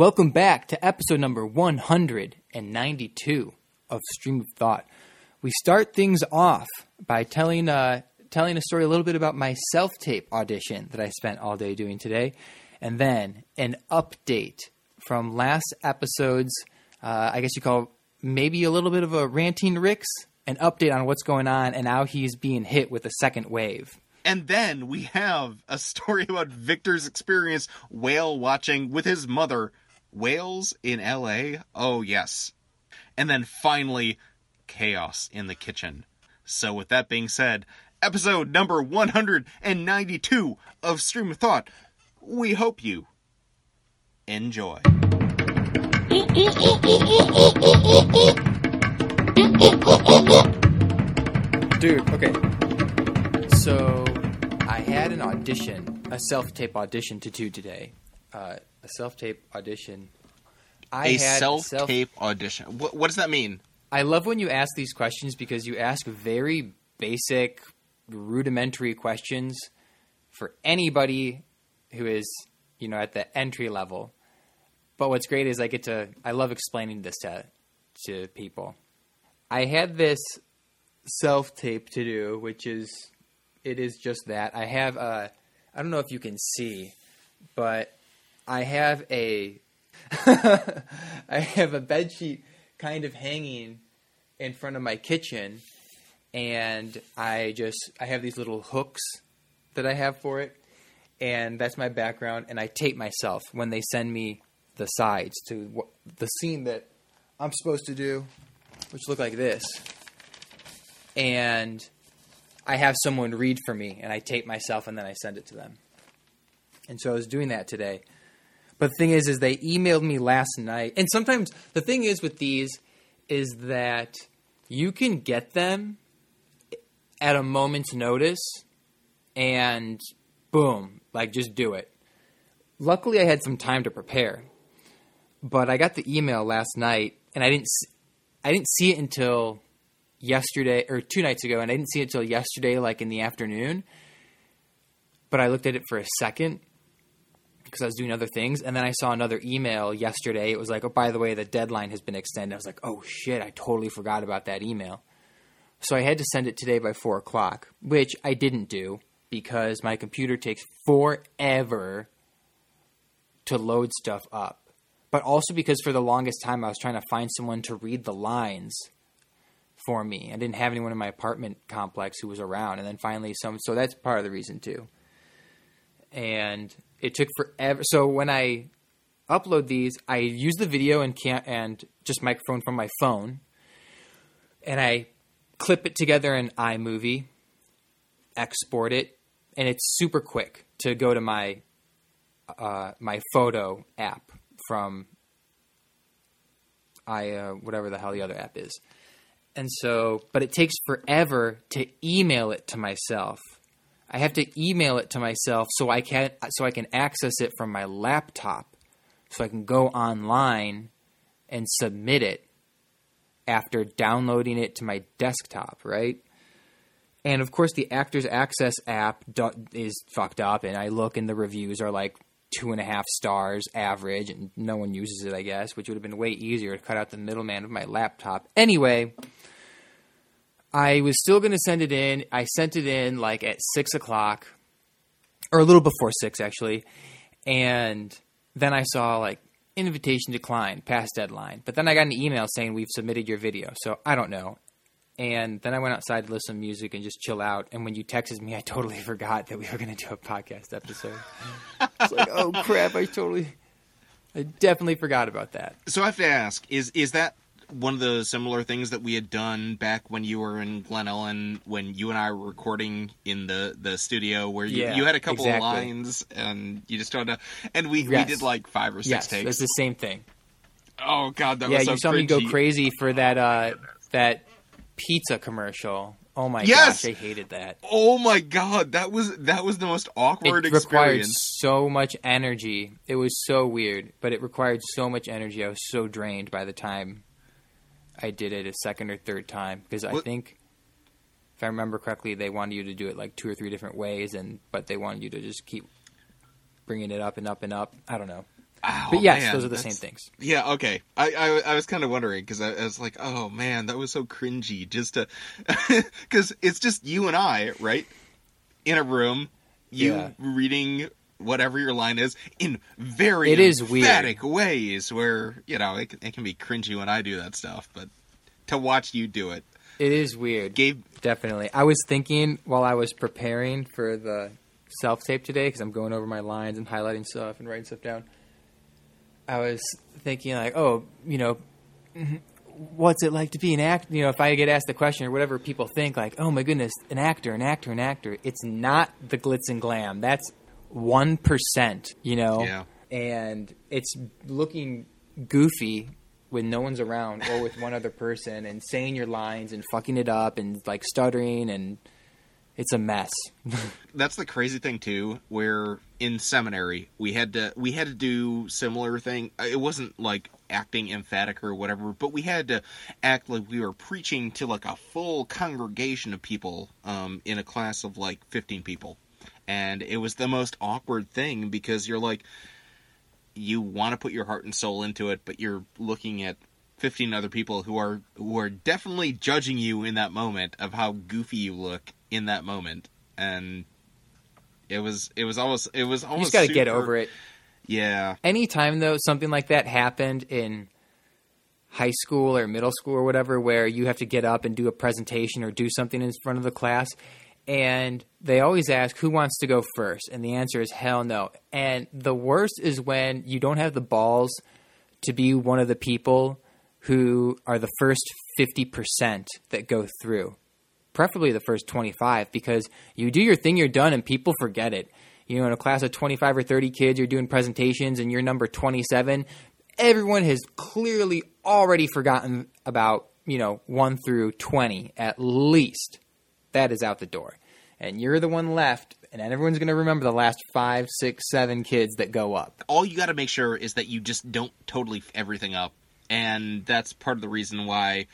Welcome back to episode number 192 of Stream of Thought. We start things off by telling uh, telling a story a little bit about my self tape audition that I spent all day doing today, and then an update from last episode's. Uh, I guess you call maybe a little bit of a ranting Ricks, an update on what's going on and how he's being hit with a second wave. And then we have a story about Victor's experience whale watching with his mother. Whales in LA? Oh, yes. And then finally, chaos in the kitchen. So, with that being said, episode number 192 of Stream of Thought. We hope you enjoy. Dude, okay. So, I had an audition, a self tape audition to do today. Uh, a self tape audition. I a self tape audition. What, what does that mean? I love when you ask these questions because you ask very basic, rudimentary questions for anybody who is, you know, at the entry level. But what's great is I get to I love explaining this to to people. I had this self tape to do, which is it is just that. I have a I don't know if you can see, but I have a I have a bed sheet kind of hanging in front of my kitchen and I just I have these little hooks that I have for it and that's my background and I tape myself when they send me the sides to wh- the scene that I'm supposed to do which look like this. And I have someone read for me and I tape myself and then I send it to them. And so I was doing that today but the thing is, is they emailed me last night, and sometimes the thing is with these is that you can get them at a moment's notice, and boom, like just do it. Luckily, I had some time to prepare, but I got the email last night, and I didn't, I didn't see it until yesterday or two nights ago, and I didn't see it until yesterday, like in the afternoon. But I looked at it for a second because I was doing other things. And then I saw another email yesterday. It was like, oh, by the way, the deadline has been extended. I was like, oh shit, I totally forgot about that email. So I had to send it today by four o'clock, which I didn't do because my computer takes forever to load stuff up. But also because for the longest time I was trying to find someone to read the lines for me. I didn't have anyone in my apartment complex who was around. And then finally some so that's part of the reason too and it took forever. So when I upload these, I use the video and can and just microphone from my phone, and I clip it together in iMovie, export it, and it's super quick to go to my uh, my photo app from I uh, whatever the hell the other app is. And so, but it takes forever to email it to myself. I have to email it to myself so I can so I can access it from my laptop, so I can go online and submit it after downloading it to my desktop, right? And of course, the Actors Access app is fucked up, and I look and the reviews are like two and a half stars average, and no one uses it, I guess, which would have been way easier to cut out the middleman of my laptop. Anyway, I was still going to send it in. I sent it in like at six o'clock, or a little before six actually, and then I saw like invitation declined, past deadline. But then I got an email saying we've submitted your video. So I don't know. And then I went outside to listen to music and just chill out. And when you texted me, I totally forgot that we were going to do a podcast episode. it's like, oh crap! I totally, I definitely forgot about that. So I have to ask: is is that one of the similar things that we had done back when you were in Glen Ellen, when you and I were recording in the the studio, where you, Yeah, you had a couple exactly. of lines and you just don't know, and we Yes. we did like five or six Yes, takes. it's the same thing. Oh god, that yeah, was so you saw me go crazy for that uh, that pizza commercial. Oh my Yes! gosh, I hated that. Oh my god, that was that was the most awkward it required experience. so much energy. It was so weird, but it required so much energy. I was so drained by the time I did it a second or third time because I think, if I remember correctly, they wanted you to do it like two or three different ways, and but they wanted you to just keep bringing it up and up and up. I don't know. Oh, But yes, man, those are the same things. Yeah, okay. I I, I was kind of wondering because I, I was like, oh man, that was so cringy. Just to because it's just you and I, right, in a room, you Yeah. reading whatever your line is in very It is weird. emphatic ways where you know it, can- it can be cringy when I do that stuff, but to watch you do it, It is weird. Gabe. Definitely. I was thinking while I was preparing for the self tape today because I'm going over my lines and highlighting stuff and writing stuff down. I was thinking like, oh, you know, mhm, what's it like to be an actor? You know, if I get asked the question or whatever people think, like, oh my goodness, an actor, an actor, an actor. It's not the glitz and glam. That's one percent. You know, Yeah. and it's looking goofy when no one's around or with one other person and saying your lines and fucking it up and like stuttering and it's a mess. that's the crazy thing too where in seminary we had to we had to do similar thing it wasn't like acting emphatic or whatever but we had to act like we were preaching to like a full congregation of people um, in a class of like 15 people and it was the most awkward thing because you're like you want to put your heart and soul into it but you're looking at 15 other people who are who are definitely judging you in that moment of how goofy you look in that moment and it was it was almost it was almost you just got to get over it. yeah Anytime though something like that happened in high school or middle school or whatever where you have to get up and do a presentation or do something in front of the class and they always ask who wants to go first and the answer is hell no. And the worst is when you don't have the balls to be one of the people who are the first 50% that go through. Preferably the first 25 because you do your thing, you're done, and people forget it. You know, in a class of 25 or 30 kids, you're doing presentations and you're number 27. Everyone has clearly already forgotten about, you know, 1 through 20 at least. That is out the door. And you're the one left, and everyone's going to remember the last five, six, seven kids that go up. all you got to make sure is that you just don't totally f everything up and that's part of the reason why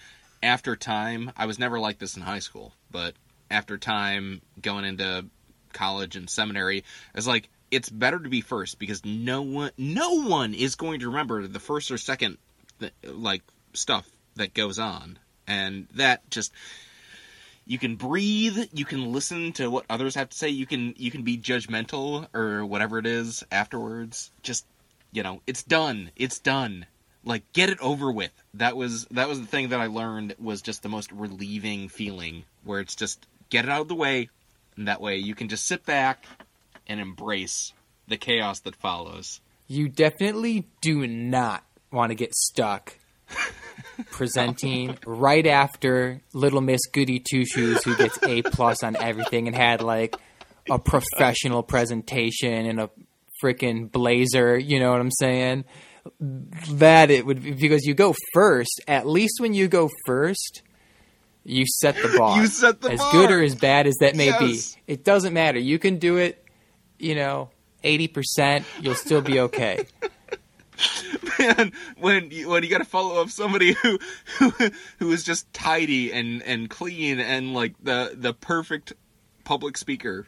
after time i was never like this in high school but after time going into college and seminary it's like it's better to be first because no one no one is going to remember the first or second like stuff that goes on and that just you can breathe. You can listen to what others have to say. You can you can be judgmental or whatever it is afterwards. Just you know it's done. It's done. Like get it over with. That was that was the thing that i learned was just the most relieving feeling where it's just get it out of the way. And that way you can just sit back and embrace the chaos that follows. You definitely do not want to get stuck presenting right after Little Miss Goody Two Shoes, who gets A plus on everything and had like a professional presentation and a freaking blazer. You know what I'm saying? That it would be because you go first. At least when you go first, you set the bar. You set the as bar. good or as bad as that may Yes. be. It doesn't matter. You can do it. You know, eighty percent. You'll still be okay. man when you, when you got to follow up somebody who who who is just tidy and and clean and like the the perfect public speaker.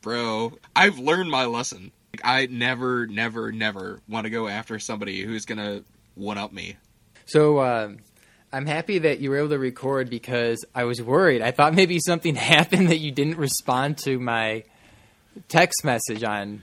Bro i've learned my lesson. I never never never want to go after somebody who's gonna one up me. So um, I'm happy that you were able to record because I was worried. I thought maybe something happened that you didn't respond to my text message on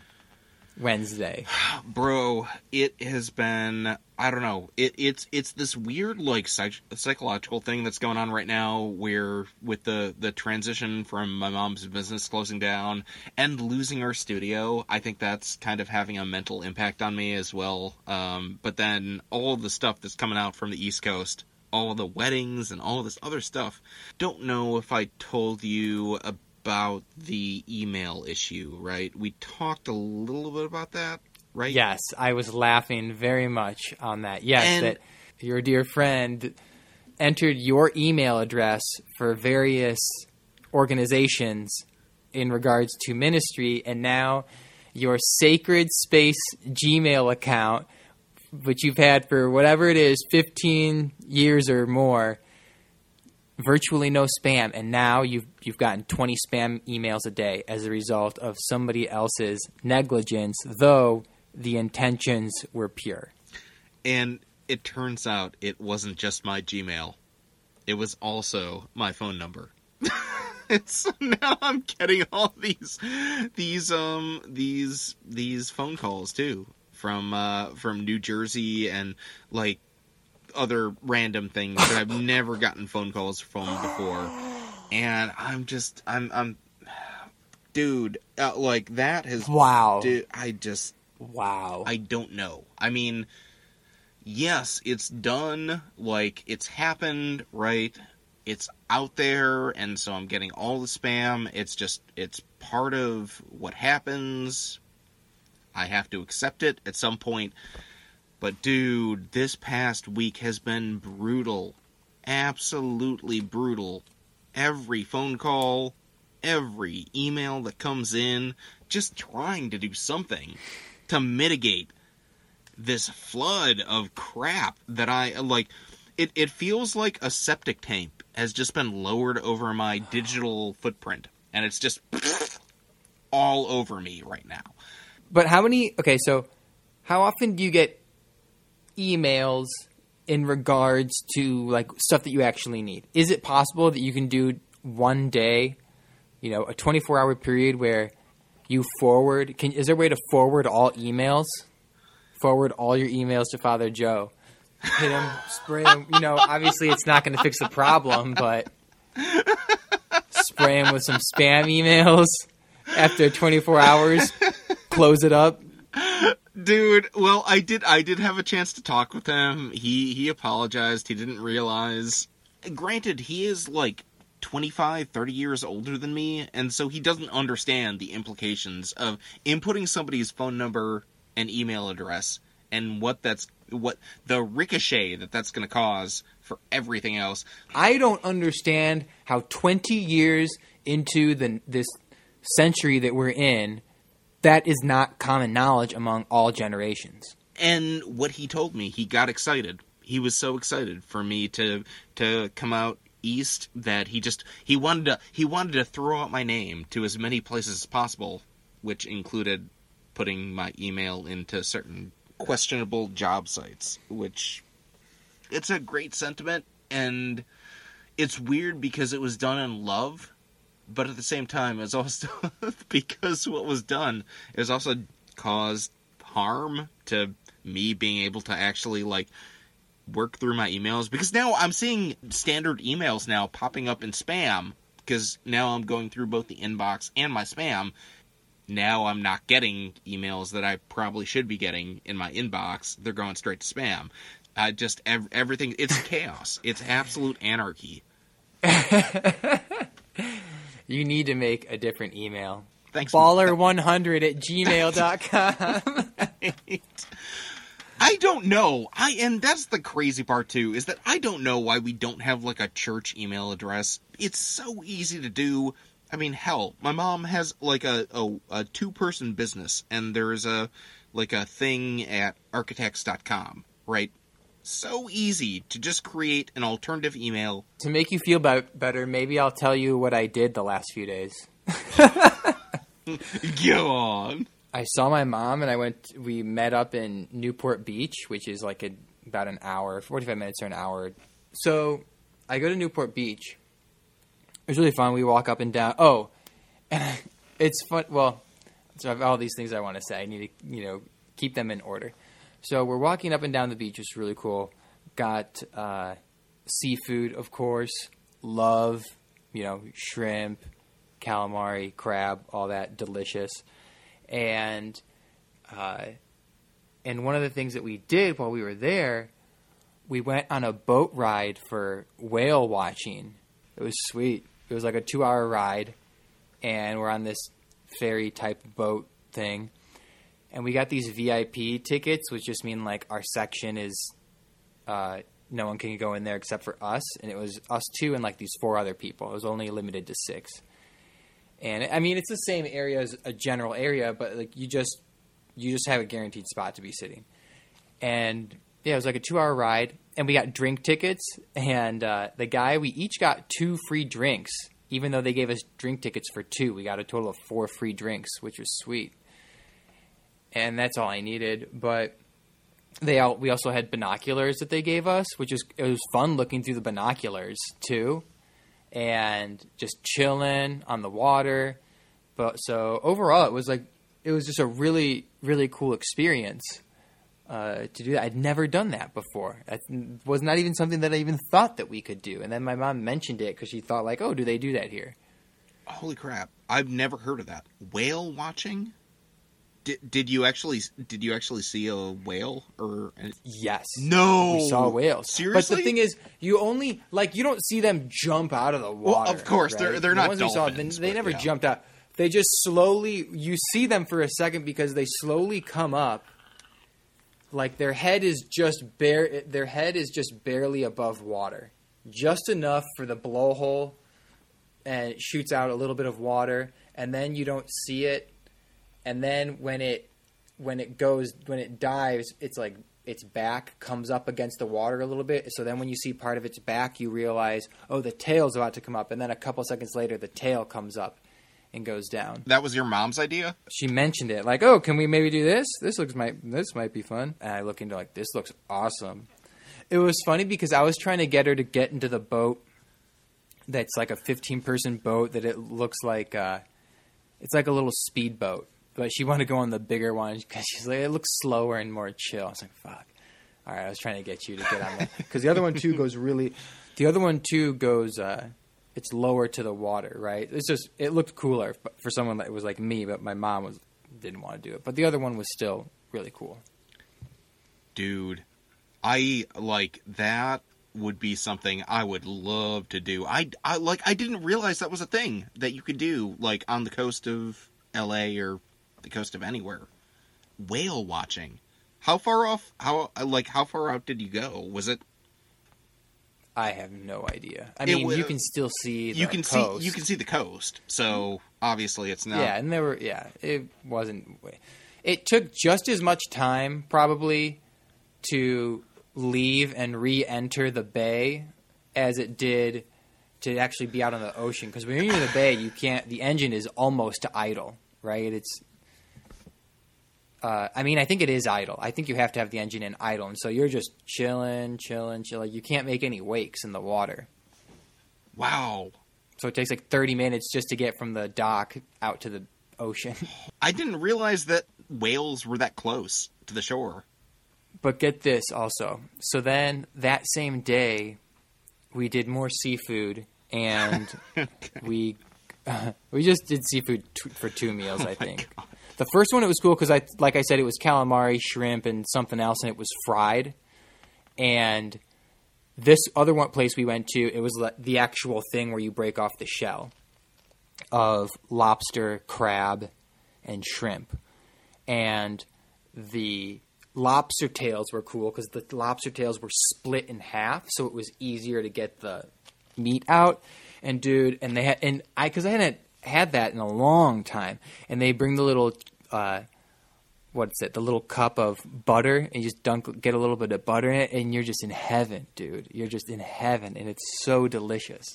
Wednesday. bro it has been i don't know it it's it's this weird like psych- psychological thing that's going on right now where with the the transition from my mom's business closing down and losing our studio i think that's kind of having a mental impact on me as well um but then all the stuff that's coming out from the east coast all the weddings and all this other stuff don't know if i told you about the email issue right we talked a little bit about that right Yes, I was laughing very much on that. Yes, And- that your dear friend entered your email address for various organizations in regards to ministry, and now your sacred space Gmail account, which you've had for whatever it is, 15 years or more, virtually no spam, and now you've you've gotten 20 spam emails a day as a result of somebody else's negligence. Though the intentions were pure. And it turns out it wasn't just my Gmail. It was also my phone number. so now I'm getting all these these um these these phone calls too from uh from New Jersey and like other random things that I've never gotten phone calls from before. And I'm just I'm I'm dude, uh, like that has Wow. dude, I just Wow. I don't know. I mean, yes, it's done. Like, it's happened, right? It's out there, and so I'm getting all the spam. It's just, it's part of what happens. I have to accept it at some point. But, dude, this past week has been brutal. Absolutely brutal. Every phone call, every email that comes in, just trying to do something to mitigate this flood of crap that I like. It, it feels like a septic tank has just been lowered over my digital footprint, and it's just all over me right now. But how many? Okay, so how often do you get emails in regards to like stuff that you actually need? Is it possible that you can do one day, you know, a 24 hour period where you forward? Can is there a way to forward all emails? Forward all your emails to Father Joe. Hit him, spray him. You know, obviously it's not going to fix the problem, but spray him with some spam emails after 24 hours. Close it up. Dude, well, I did I did have a chance to talk with him. He he apologized. He didn't realize. Granted, he is like 25, 30 years older than me, and so he doesn't understand the implications of inputting somebody's phone number and email address and what that's what the ricochet that that's going to cause for everything else. I don't understand how 20 years into the this century that we're in, that is not common knowledge among all generations. and what he told me he got excited he was so excited for me to to come out east that he just he wanted to he wanted to throw out my name to as many places as possible which included putting my email into certain questionable job sites which it's a great sentiment and it's weird because it was done in love but at the same time it's also because what was done is also caused harm to me being able to actually like work through my emails because now I'm seeing standard emails now popping up in spam because now I'm going through both the inbox and my spam. Now I'm not getting emails that I probably should be getting in my inbox. They're going straight to spam. I just ev- everything it's chaos. It's absolute anarchy. You need to make a different email. Thanks. Baller100 at gmail.com. I don't know. I and that's the crazy part too is that I don't know why we don't have like a church email address. It's so easy to do. I mean, hell, my mom has like a a, a two person business, and there's a like a thing at architects.com, right? So easy to just create an alternative email. to make you feel be- better, maybe I'll tell you what I did the last few days. Go on. I saw my mom and I went. We met up in Newport Beach, which is like a, about an hour, forty-five minutes or an hour. So I go to Newport Beach. It was really fun. We walk up and down. Oh, and it's fun. Well, so I have all these things I want to say. I need to, you know, keep them in order. So we're walking up and down the beach. It's really cool. Got uh, seafood, of course. Love, you know, shrimp, calamari, crab, all that delicious and uh, and one of the things that we did while we were there, we went on a boat ride for whale watching. It was sweet. It was like a two-hour ride, and we're on this ferry type boat thing, and we got these VIP tickets, which just mean like our section is. Uh, no one can go in there except for us, and it was us two and like these four other people. It was only limited to six and I mean it's the same area as a general area, but like you just you just have a guaranteed spot to be sitting. And yeah, it was like a two hour ride, and we got drink tickets. And uh, the guy, we each got two free drinks, even though they gave us drink tickets for two. We got a total of four free drinks, which was sweet. And that's all I needed. But they we also had binoculars that they gave us, which is it was fun looking through the binoculars too, and just chilling on the water. But so overall, it was like it was just a really really cool experience uh, to do that. I'd never done that before. That was not even something that I even thought that we could do. And then my mom mentioned it because she thought like, oh, do they do that here? Holy crap! I've never heard of that. Whale watching. Did, did you actually did you actually see a whale or Yes. no? We saw whales. Seriously, But the thing is, you only like you don't see them jump out of the water. of course, they're- they're The not ones we saw, they- they never yeah. jumped out. They just slowly. You see them for a second because they slowly come up. Like their head is just bare. Their head is just barely above water, just enough for the blowhole, and it shoots out a little bit of water, and then you don't see it, and then when it when it goes when it dives, it's like its back comes up against the water a little bit. So then when you see part of its back, you realize, oh, the tail's about to come up, and then a couple seconds later, the tail comes up and goes down. that was your mom's idea. She mentioned it, like, oh, can we maybe do this? This looks might this might be fun. And I look into like this looks awesome. It was funny because I was trying to get her to get into the boat that's like a 15 person boat that it looks like uh, it's like a little speedboat. But she wanted to go on the bigger one because she's like, it looks slower and more chill. I was like, fuck. All right, I was trying to get you to get on that because the other one too goes really. The other one too goes. Uh, it's lower to the water, right? It's just it looked cooler for someone that was like me, but my mom was didn't want to do it. But the other one was still really cool. dude i like that would be something i would love to do i i like i didn't realize that was a thing that you could do like on the coast of la or the coast of anywhere whale watching how far off how like how far out did you go was it I have no idea. I mean, wa- you can still see the you can coast. see you can see the coast so obviously it's not Yeah, and there were yeah, it wasn't. It took just as much time probably to leave and re-enter the bay as it did to actually be out on the ocean. Because when you're in the bay, you can't. The engine is almost idle, right? It's. Uh, I mean, I think it is idle. I think you have to have the engine in idle, and so you're just chilling, chilling, chilling. You can't make any wakes in the water. wow So it takes like 30 minutes just to get from the dock out to the ocean. i didn't realize that whales were that close to the shore But get this also. So then that same day, we did more seafood, and we we just did seafood t- for two meals. I think the first one it was cool because I like I said it was calamari, shrimp, and something else, and it was fried. And this other one place we went to, it was the actual thing where you break off the shell of lobster, crab, and shrimp, and the lobster tails were cool because the lobster tails were split in half, so it was easier to get the meat out. And dude, and they had and I because I hadn't had that in a long time, and they bring the little. Uh, What's it? The little cup of butter, and you just dunk, get a little bit of butter in it, and you're just in heaven, dude. You're just in heaven, and it's so delicious.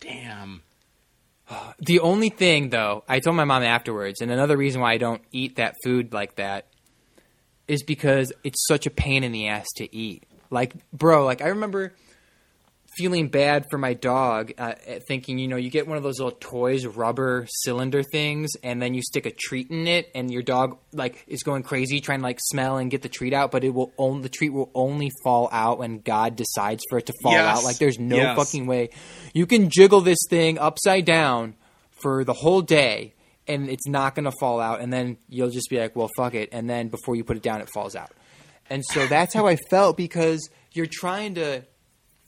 damn The only thing, though, I told my mom afterwards, and another reason why I don't eat that food like that is because it's such a pain in the ass to eat. Like, bro, like I remember feeling bad for my dog, uh, thinking, you know, you get one of those little toys, rubber cylinder things, and then you stick a treat in it, and your dog like is going crazy trying to like smell and get the treat out, but it will only the treat will only fall out when God decides for it to fall Yes. out. Like, there's no Yes. fucking way you can jiggle this thing upside down for the whole day and it's not going to fall out and then you'll just be like well fuck it and then before you put it down it falls out and so that's how i felt because you're trying to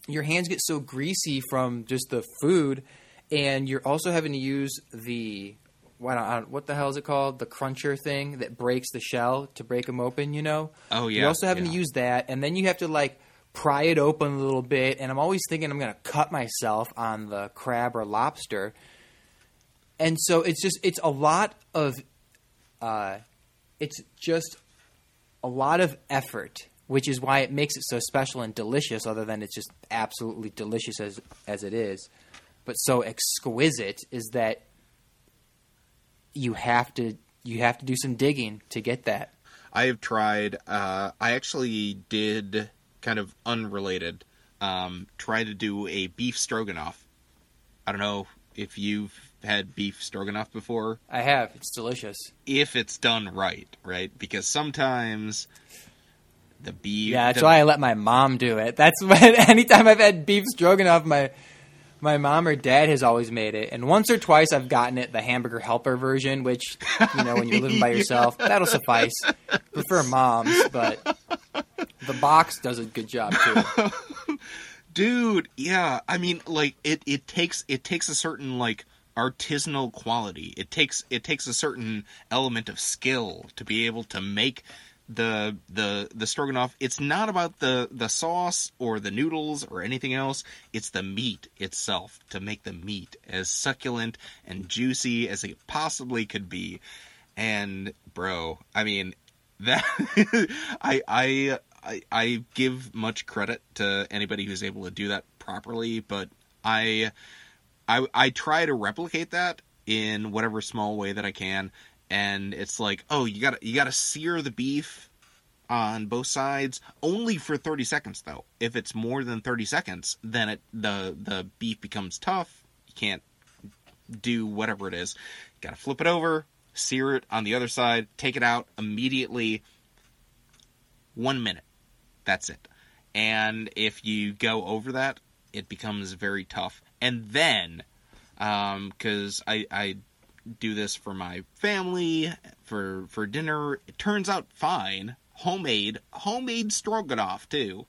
your hands get so greasy from just the food and you're also having to use the what, the hell is it called? The cruncher thing that breaks the shell to break them open you know? Oh, yeah, you're also having to use that and then you have to like pry it open a little bit and i'm always thinking i'm going to cut myself on the crab or lobster. And so it's just it's a lot of uh, it's just a lot of effort which is why it makes it so special and delicious other than it's just absolutely delicious as as it is but so exquisite is that you have to you have to do some digging to get that. I have tried. Uh, I actually did kind of unrelated. Um, try to do a beef stroganoff. I don't know if you've had beef stroganoff before. I have. It's delicious. If it's done right, right? Because sometimes the beef. Yeah, that's the- why I let my mom do it. That's when anytime I've had beef stroganoff, my my mom or dad has always made it. And once or twice I've gotten it the hamburger helper version, which you know when you're living by yourself, that'll suffice. Prefer mom's, but the box does a good job too. dude yeah i mean like it it takes it takes a certain like artisanal quality it takes it takes a certain element of skill to be able to make the the the stroganoff. It's not about the the sauce or the noodles or anything else. It's the meat itself to make the meat as succulent and juicy as it possibly could be. And bro i mean that I, I I I give much credit to anybody who's able to do that properly, but I I I try to replicate that in whatever small way that I can, and it's like, oh, you got to you got to sear the beef on both sides only for 30 seconds though. If it's more than 30 seconds, then it the the beef becomes tough. You can't do whatever it is. You got to flip it over, sear it on the other side, take it out immediately. 1 minute. That's it. And if you go over that, it becomes very tough. And then, um, because I, I do this for my family for for dinner, it turns out fine. Homemade, homemade stroganoff too,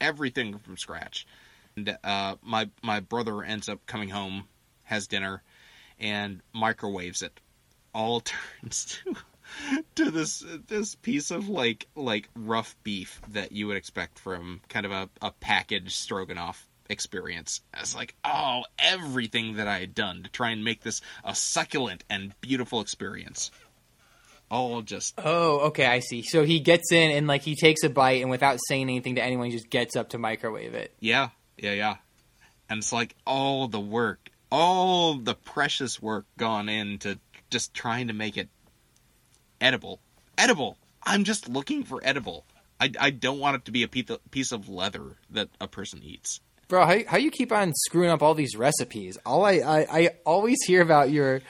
everything from scratch. And uh, my my brother ends up coming home, has dinner, and microwaves it. All turns to to this this piece of like like rough beef that you would expect from kind of a, a packaged stroganoff experience as like oh everything that I had done to try and make this a succulent and beautiful experience. All just Oh, okay, I see. So he gets in and like he takes a bite and without saying anything to anyone, he just gets up to microwave it. yeah yeah yeah. And it's like all the work all the precious work gone into just trying to make it edible. Edible! I'm just looking for edible. I, I don't want it to be a piece of, piece of leather that a person eats Bro, how, how you keep on screwing up all these recipes? All I, I, I always hear about your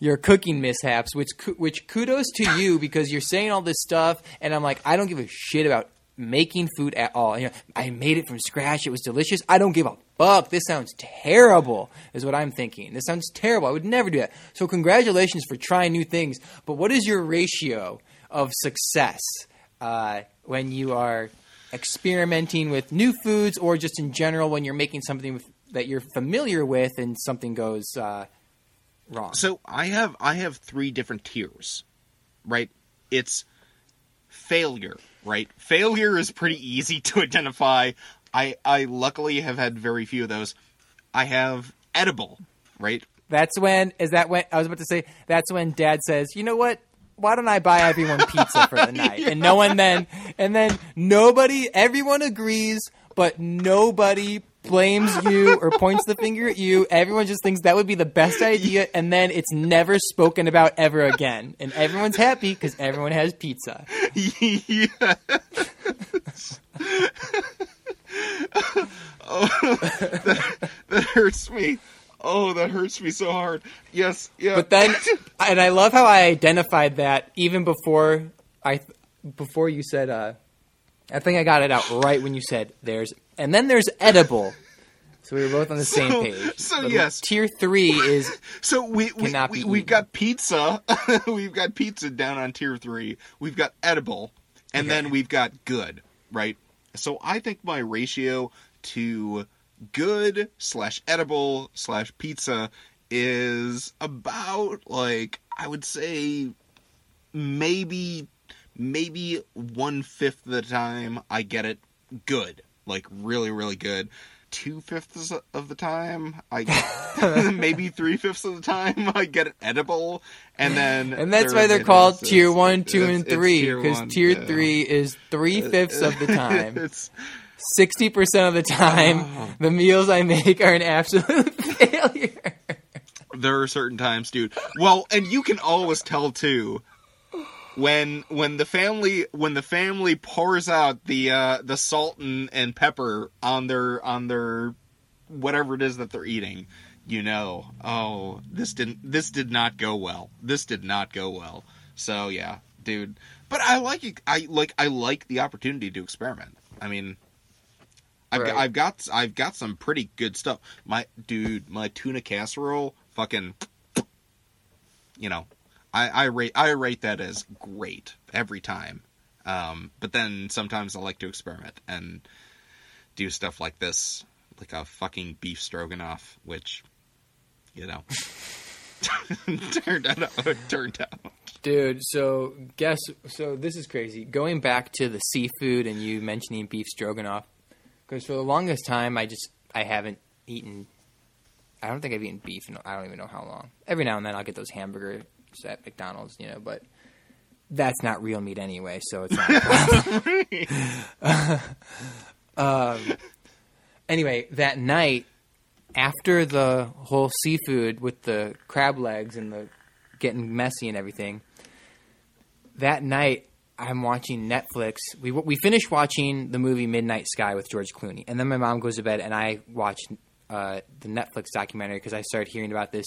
your cooking mishaps, which which kudos to you because you're saying all this stuff, and I'm like, I don't give a shit about making food at all. You know, I made it from scratch; it was delicious. I don't give a fuck. This sounds terrible, is what I'm thinking. This sounds terrible. I would never do that. So congratulations for trying new things. But what is your ratio of success uh, when you are experimenting with new foods or just in general when you're making something with, that you're familiar with and something goes uh, wrong. So I have I have three different tiers, right? It's failure, right? Failure is pretty easy to identify. I I luckily have had very few of those. I have edible, right? That's when is that when I was about to say that's when dad says, "You know what? Why don't I buy everyone pizza for the night?" And no one then and then nobody everyone agrees, but nobody blames you or points the finger at you. Everyone just thinks that would be the best idea and then it's never spoken about ever again. And everyone's happy cuz everyone has pizza. yeah. oh, that, that hurts me. Oh, that hurts me so hard. Yes, yeah. But then, and I love how I identified that even before I, before you said, uh, I think I got it out right when you said there's, and then there's edible. So we were both on the same page. so But yes. tier three is So we we, cannot we be we've got pizza. we've got pizza down on tier three. We've got edible, and then we've got good. Right. So I think my ratio to good slash edible slash pizza is about like I would say maybe maybe one fifth of the time I get it good, like really really good. Two fifths of the time I maybe three fifths of the time I get it edible, and then and that's why they're called tier one, two, it's- and three tier because one, tier yeah. three is three fifths of the time. it's Sixty percent of the time, Oh. the meals I make are an absolute failure. there are certain times, dude. Well, and you can always tell too when when the family when the family pours out the uh, the salt and, and pepper on their on their whatever it is that they're eating, you know, oh, this didn't this did not go well. This did not go well. So yeah, dude. But I like it. I like I like the opportunity to experiment. I mean, I've Right. got, I've got I've got some pretty good stuff. My dude, my tuna casserole, fucking, you know, I I rate I rate that as great every time. Um, but then sometimes I like to experiment and do stuff like this, like a fucking beef stroganoff, which, you know, turned out turned out. Dude, so guess so this is crazy. Going back to the seafood and you mentioning beef stroganoff, because for the longest time I just I haven't eaten. I don't think I've eaten beef in I don't even know how long. Every now and then I'll get those hamburgers at McDonald's, you know, but that's not real meat anyway, so it's not. um, anyway, that night after the whole seafood with the crab legs and the getting messy and everything, that night I'm watching Netflix. We we finished watching the movie Midnight Sky with George Clooney, and then my mom goes to bed, and I watch uh, the Netflix documentary because I started hearing about this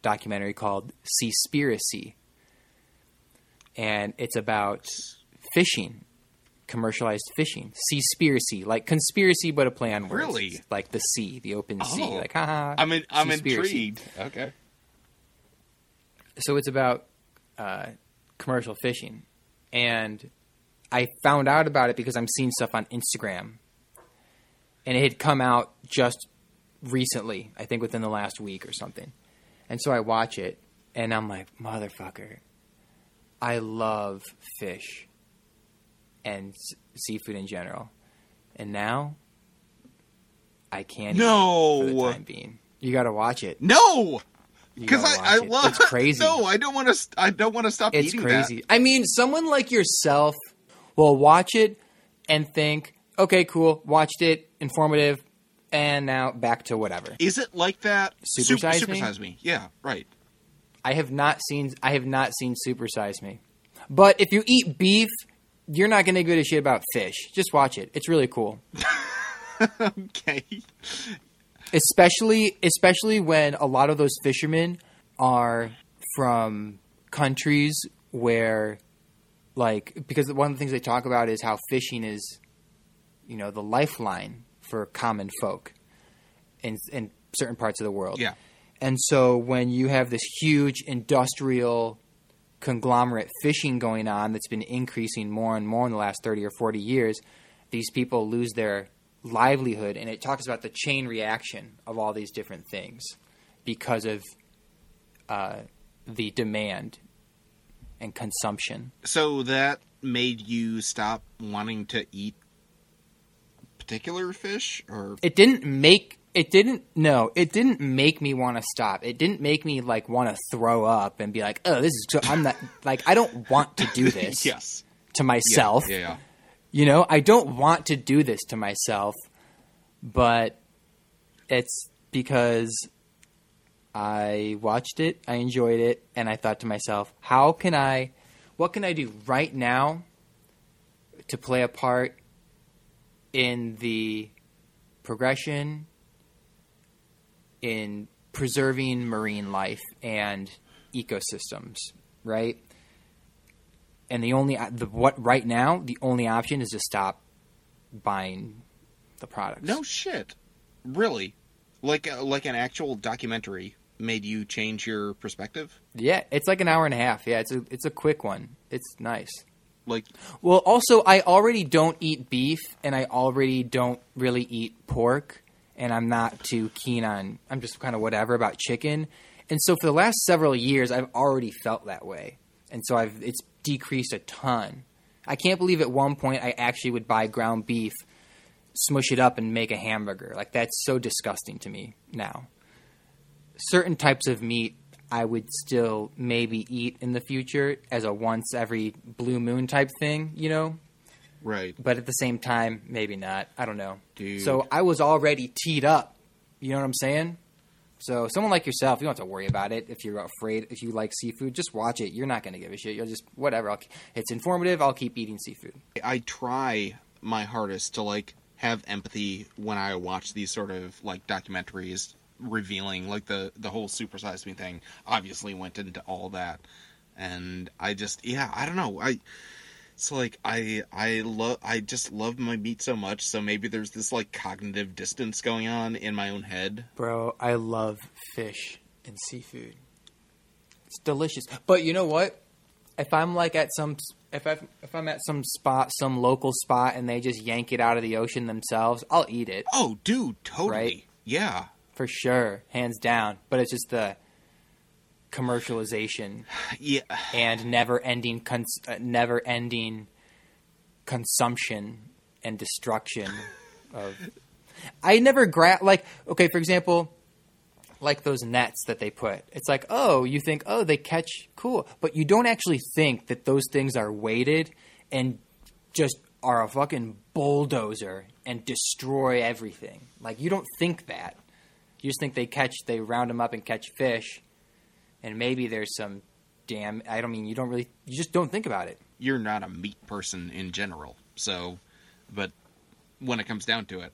documentary called Seaspiracy, and it's about fishing, commercialized fishing, Seaspiracy, like conspiracy but a play on words, Really? like the sea, the open sea, Oh. like haha. I'm in, I'm intrigued. Okay. so it's about uh, commercial fishing, and I found out about it because I'm seeing stuff on Instagram, and it had come out just recently, I think within the last week or something, and so I watch it, and I'm like, motherfucker, I love fish and s- seafood in general, and now I can't eat No. for the time being. You got to watch it. No, because I, I it. love. It's crazy. No, I don't want to. I don't want to stop It's eating crazy. I mean, someone like yourself will watch it and think, okay, cool, watched it, informative, and now back to whatever. Is it like that? Super Size Me? Supersize me. Yeah, right. I have not seen I have not seen Super Size Me. But if you eat beef, you're not gonna give a shit about fish. Just watch it. It's really cool. Okay. Especially especially when a lot of those fishermen are from countries where like because one of the things they talk about is how fishing is you know the lifeline for common folk in in certain parts of the world Yeah. and so when you have this huge industrial conglomerate fishing going on that's been increasing more and more in the last 30 or 40 years, these people lose their livelihood. And it talks about the chain reaction of all these different things because of uh, the demand and consumption. So that made you stop wanting to eat particular fish, or It didn't make. It didn't no. It didn't make me want to stop. It didn't make me like want to throw up and be like, "Oh, this is." So, I'm not like I don't want to do this yes, to Yeah, myself. Yeah, yeah. You know, I don't want to do this to myself, but it's because I watched it, I enjoyed it, and I thought to myself, how can I, what can I do right now to play a part in the progression, in preserving marine life and ecosystems, right? And the only the what right now the only option is to stop buying the products. No shit. Really? Like uh, like an actual documentary made you change your perspective? Yeah, it's like an hour and a half. Yeah, it's a it's a quick one. It's nice. Like Well, also I already don't eat beef and I already don't really eat pork and I'm not too keen on I'm just kind of whatever about chicken. And so for the last several years I've already felt that way. And so I've it's decreased a ton. I can't believe at one point I actually would buy ground beef, smush it up and make a hamburger. Like that's so disgusting to me now. Certain types of meat I would still maybe eat in the future as a once every blue moon type thing, you know? right. But at the same time, maybe not. I don't know. Dude. So I was already teed up. You know what I'm saying? So someone like yourself, you don't have to worry about it. If you're afraid, if you like seafood, just watch it. You're not going to give a shit. You'll just whatever. I'll, it's informative. I'll keep eating seafood. I try my hardest to like have empathy when I watch these sort of like documentaries revealing like the the whole supersized me thing obviously went into all that and I just yeah I don't know I it's like I I love I just love my meat so much so maybe there's this like cognitive distance going on in my own head Bro, I love fish and seafood. It's delicious. But you know what? If I'm like at some if I if I'm at some spot, some local spot and they just yank it out of the ocean themselves, I'll eat it. oh dude totally Right? yeah For sure, hands down. But it's just the commercialization yeah and never-ending cons- uh, never-ending consumption and destruction of I never grab like okay, for example, like those nets that they put. It's like, "Oh, you think, oh, they catch cool." But you don't actually think that those things are weighted and just are a fucking bulldozer and destroy everything. Like you don't think that. You just think they catch they round them up and catch fish and maybe there's some damn I don't mean you don't really you just don't think about it. you're not a meat person in general. So, but when it comes down to it,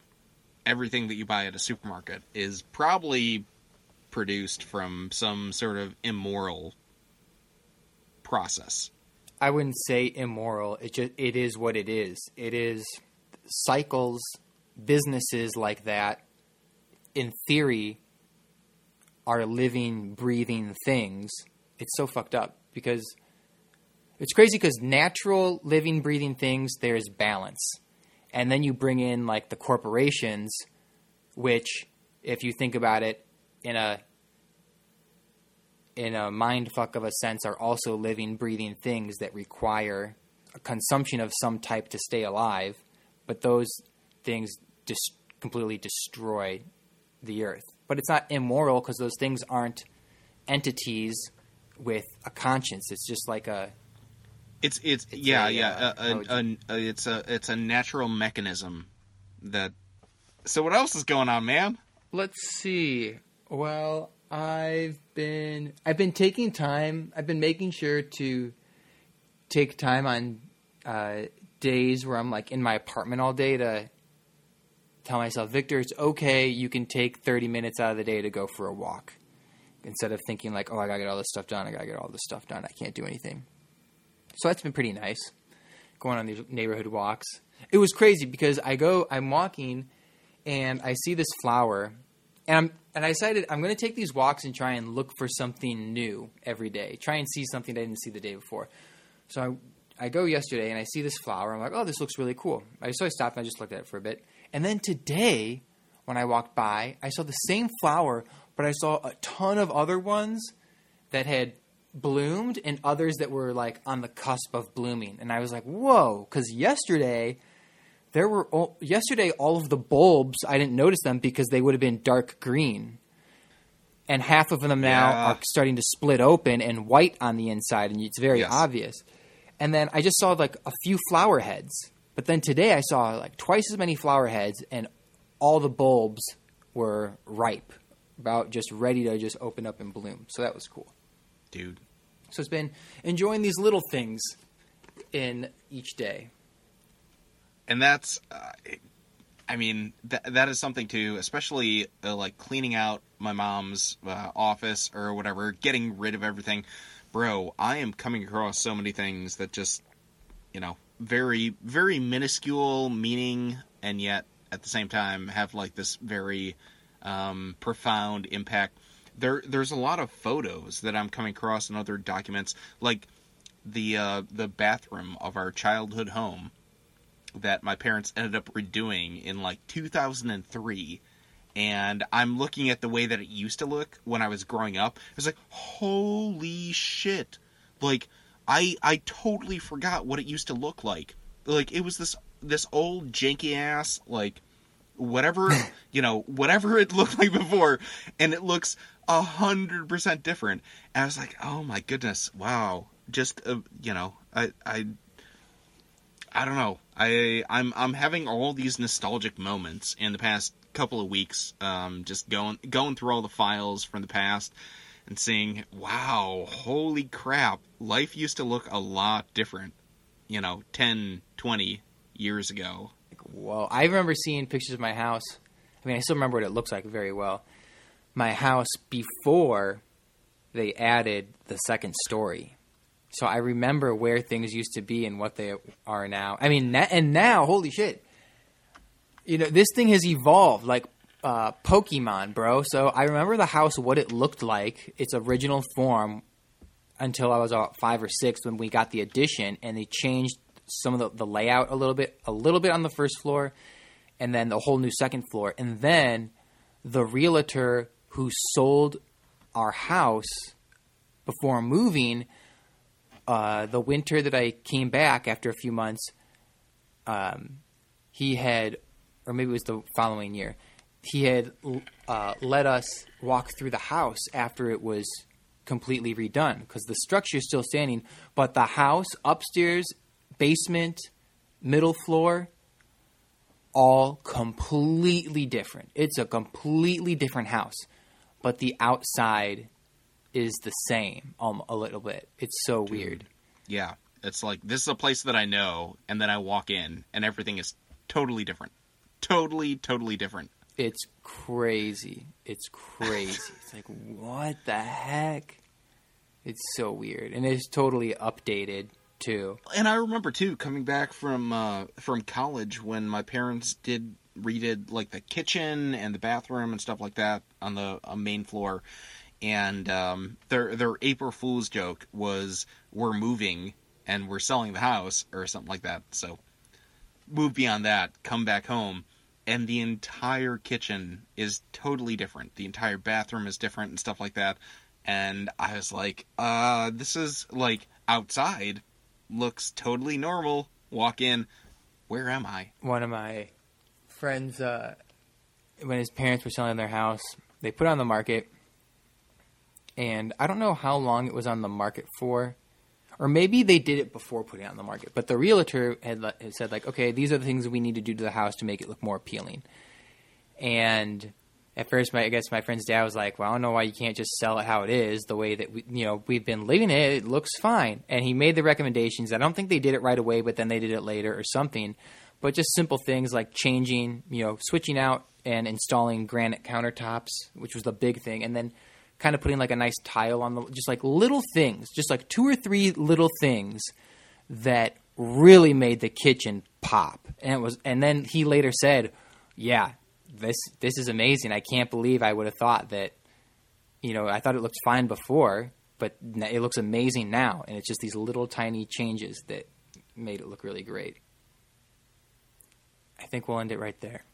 everything that you buy at a supermarket is probably produced from some sort of immoral process. I wouldn't say immoral. It just it is what it is. It is cycles, businesses like that. In theory, are living, breathing things. It's so fucked up because it's crazy because natural, living, breathing things there is balance, and then you bring in like the corporations, which, if you think about it, in a in a mind fuck of a sense are also living, breathing things that require a consumption of some type to stay alive, but those things just completely destroy the earth. But it's not immoral because those things aren't entities with a conscience. It's just like a It's it's, It's yeah a, yeah uh, a, how a, a, it's a it's a natural mechanism that. So what else is going on, man? Let's see. Well, I've been I've been taking time. I've been making sure to take time on uh, days where I'm like in my apartment all day to tell myself, Victor, it's okay. You can take 30 minutes out of the day to go for a walk instead of thinking like, oh, I gotta get all this stuff done. I gotta get all this stuff done. I can't do anything. So that's been pretty nice. Going on these neighborhood walks. It was crazy because I go, I'm walking, and I see this flower, and I'm and I decided I'm going to take these walks and try and look for something new every day. Try and see something I didn't see the day before. So I, I go yesterday and I see this flower. I'm like, oh, this looks really cool. I so I stopped and I just looked at it for a bit. And then today, when I walked by, I saw the same flower, but I saw a ton of other ones that had bloomed and others that were like on the cusp of blooming. And I was like, whoa, because yesterday there were all, yesterday all of the bulbs I didn't notice them because they would have been dark green, and half of them now Yeah. are starting to split open and white on the inside, and it's very Yes. obvious. And then I just saw like a few flower heads, but then today I saw like twice as many flower heads, and all the bulbs were ripe, about just ready to just open up and bloom. So that was cool. Dude, So it's been enjoying these little things in each day. and that's uh, i mean that that is something too especially uh, like cleaning out my mom's uh, office or whatever getting rid of everything bro i am coming across so many things that just you know very very minuscule meaning and yet at the same time have like this very um, profound impact there there's a lot of photos that i'm coming across in other documents like the uh, the bathroom of our childhood home that my parents ended up redoing in like 2003 and I'm looking at the way that it used to look when I was growing up. It was like, holy shit. Like I I totally forgot what it used to look like. Like it was this this old janky ass like whatever you know whatever it looked like before and it looks a hundred percent different and i was like oh my goodness wow just uh, you know i i I don't know. I I'm I'm having all these nostalgic moments in the past couple of weeks. Um, just going going through all the files from the past and seeing, wow, holy crap, life used to look a lot different. You know, 10, 20 years ago. Whoa! I remember seeing pictures of my house. I mean, I still remember what it looks like very well. My house before they added the second story. So I remember where things used to be and what they are now. I mean, and now, holy shit! You know, this thing has evolved like uh, Pokemon, bro. So I remember the house, what it looked like, its original form, until I was about five or six when we got the addition, and they changed some of the, the layout a little bit, a little bit on the first floor, and then the whole new second floor, and then the realtor who sold our house before moving uh, the winter that I came back after a few months, um, he had, or maybe it was the following year, he had uh, let us walk through the house after it was completely redone because the structure is still standing, but the house upstairs, basement, middle floor, all completely different. It's a completely different house, but the outside is the same um, a little bit. It's so weird. Yeah, it's like this is a place that I know, and then I walk in, and everything is totally different. Totally, totally different. It's crazy. It's crazy. it's like what the heck? It's so weird, and it's totally updated too. And I remember too coming back from uh, from college when my parents did redid like the kitchen and the bathroom and stuff like that on the main floor and um, their their April Fool's joke was we're moving and we're selling the house or something like that. So move beyond that, come back home, and the entire kitchen is totally different. The entire bathroom is different and stuff like that. And I was like, uh, this is like outside looks totally normal. Walk in, where am I? One of my friends, uh, when his parents were selling their house, they put it on the market and I don't know how long it was on the market for, or maybe they did it before putting it on the market. But the realtor had, had said like, okay, these are the things we need to do to the house to make it look more appealing. And at first, my I guess my friend's dad was like, "Well, I don't know why you can't just sell it how it is, the way that we, you know, we've been living it. It looks fine." And he made the recommendations. I don't think they did it right away, but then they did it later or something. But just simple things like changing, you know, switching out and installing granite countertops, which was the big thing, and then kind of putting like a nice tile on the just like little things, just like two or three little things that really made the kitchen pop. And it was and then he later said, "Yeah, this this is amazing. I can't believe I would have thought that you know, I thought it looked fine before, but it looks amazing now." And it's just these little tiny changes that made it look really great. I think we'll end it right there.